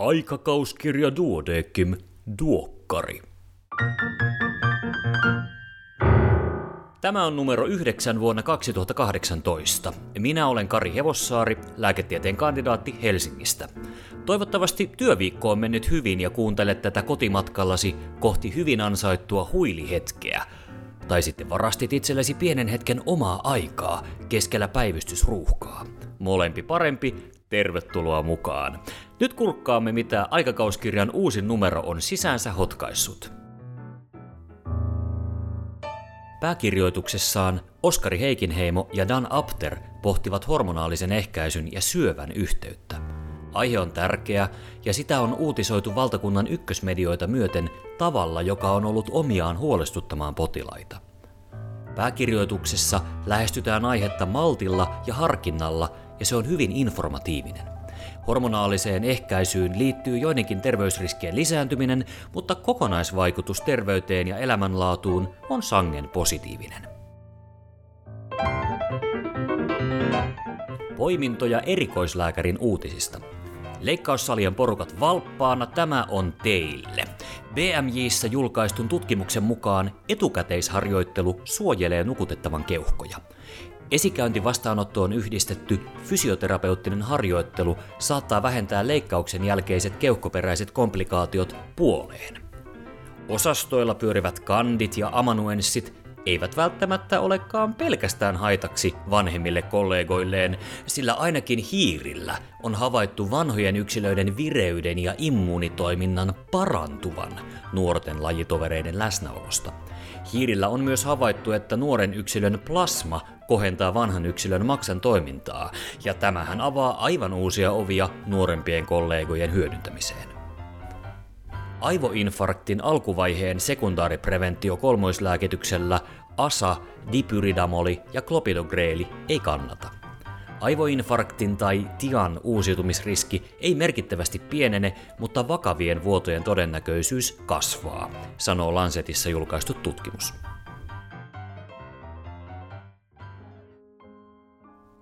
Aikakauskirja Duodekim, Duokkari. Tämä on numero 9 vuonna 2018. Minä olen Kari Hevossaari, lääketieteen kandidaatti Helsingistä. Toivottavasti työviikko on mennyt hyvin ja kuuntelet tätä kotimatkallasi kohti hyvin ansaittua huilihetkeä. Tai sitten varastit itsellesi pienen hetken omaa aikaa keskellä päivystysruuhkaa. Molempi parempi, tervetuloa mukaan. Nyt kurkkaamme, mitä aikakauskirjan uusin numero on sisäänsä hotkaissut. Pääkirjoituksessaan Oskari Heikinheimo ja Dan Apter pohtivat hormonaalisen ehkäisyn ja syövän yhteyttä. Aihe on tärkeä ja sitä on uutisoitu valtakunnan ykkösmedioita myöten tavalla, joka on ollut omiaan huolestuttamaan potilaita. Pääkirjoituksessa lähestytään aihetta maltilla ja harkinnalla ja se on hyvin informatiivinen. Hormonaaliseen ehkäisyyn liittyy joidenkin terveysriskien lisääntyminen, mutta kokonaisvaikutus terveyteen ja elämänlaatuun on sangen positiivinen. Poimintoja erikoislääkärin uutisista. Leikkaussalien porukat valppaana tämä on teille. BMJissä julkaistun tutkimuksen mukaan etukäteisharjoittelu suojelee nukutettavan keuhkoja. Esikäynti vastaanottoon yhdistetty fysioterapeuttinen harjoittelu saattaa vähentää leikkauksen jälkeiset keuhkoperäiset komplikaatiot puoleen. Osastoilla pyörivät kandit ja amanuenssit eivät välttämättä olekaan pelkästään haitaksi vanhemmille kollegoilleen, sillä ainakin hiirillä on havaittu vanhojen yksilöiden vireyden ja immuunitoiminnan parantuvan nuorten lajitovereiden läsnäolosta. Hiirillä on myös havaittu, että nuoren yksilön plasma kohentaa vanhan yksilön maksan toimintaa, ja tämähän avaa aivan uusia ovia nuorempien kollegojen hyödyntämiseen. Aivoinfarktin alkuvaiheen sekundaaripreventio kolmoislääkityksellä ASA, dipyridamoli ja klopidogreeli ei kannata. Aivoinfarktin tai TIAN uusiutumisriski ei merkittävästi pienene, mutta vakavien vuotojen todennäköisyys kasvaa, sanoo Lancetissa julkaistu tutkimus.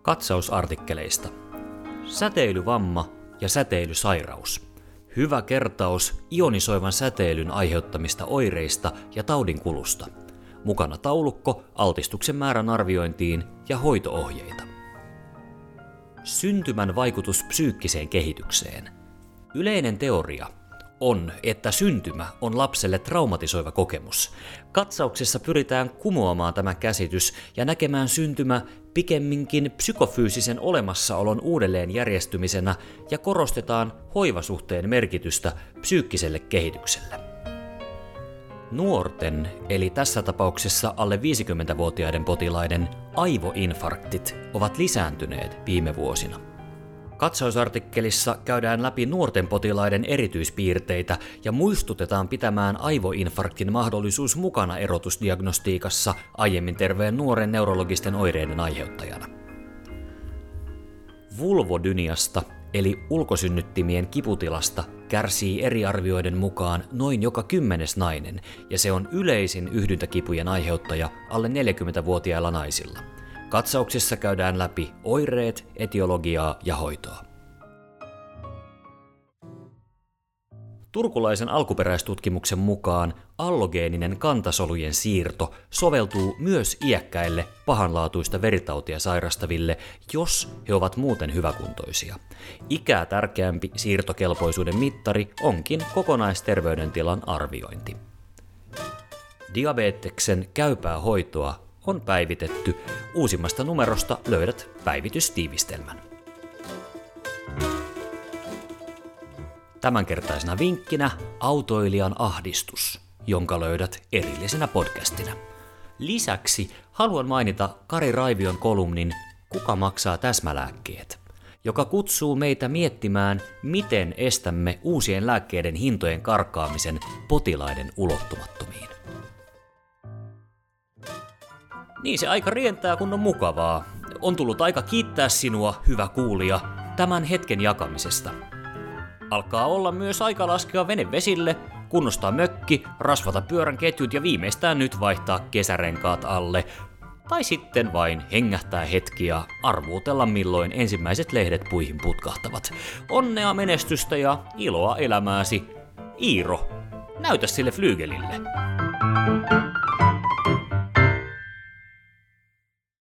Katsausartikkeleista. Säteilyvamma ja säteilysairaus. Hyvä kertaus ionisoivan säteilyn aiheuttamista oireista ja taudinkulusta. Mukana taulukko altistuksen määrän arviointiin ja hoitoohjeita. Syntymän vaikutus psyykkiseen kehitykseen. Yleinen teoria on, että syntymä on lapselle traumatisoiva kokemus. Katsauksessa pyritään kumoamaan tämä käsitys ja näkemään syntymä pikemminkin psykofyysisen olemassaolon uudelleen järjestymisenä ja korostetaan hoivasuhteen merkitystä psyykkiselle kehitykselle. Nuorten, eli tässä tapauksessa alle 50-vuotiaiden potilaiden aivoinfarktit ovat lisääntyneet viime vuosina. Katsausartikkelissa käydään läpi nuorten potilaiden erityispiirteitä ja muistutetaan pitämään aivoinfarktin mahdollisuus mukana erotusdiagnostiikassa aiemmin terveen nuoren neurologisten oireiden aiheuttajana. Vulvodyniasta eli ulkosynnyttimien kiputilasta kärsii eri arvioiden mukaan noin joka kymmenes nainen, ja se on yleisin yhdyntäkipujen aiheuttaja alle 40-vuotiailla naisilla. Katsauksessa käydään läpi oireet, etiologiaa ja hoitoa. Turkulaisen alkuperäistutkimuksen mukaan allogeeninen kantasolujen siirto soveltuu myös iäkkäille pahanlaatuista veritautia sairastaville, jos he ovat muuten hyväkuntoisia. Ikää tärkeämpi siirtokelpoisuuden mittari onkin kokonaisterveydentilan arviointi. Diabeteksen käypää hoitoa on päivitetty. Uusimmasta numerosta löydät päivitystiivistelmän. Tämänkertaisena vinkkinä autoilijan ahdistus, jonka löydät erillisenä podcastina. Lisäksi haluan mainita Kari Raivion kolumnin Kuka maksaa täsmälääkkeet, joka kutsuu meitä miettimään, miten estämme uusien lääkkeiden hintojen karkaamisen potilaiden ulottumattomiin. Niin se aika rientää, kun on mukavaa. On tullut aika kiittää sinua, hyvä kuulija, tämän hetken jakamisesta. Alkaa olla myös aika laskea vene vesille, kunnostaa mökki, rasvata pyörän ketjut ja viimeistään nyt vaihtaa kesärenkaat alle. tai sitten vain hengähtää hetki ja arvuutella milloin ensimmäiset lehdet puihin putkahtavat. Onnea menestystä ja iloa elämääsi. Iiro, näytä sille flyygelille. thank you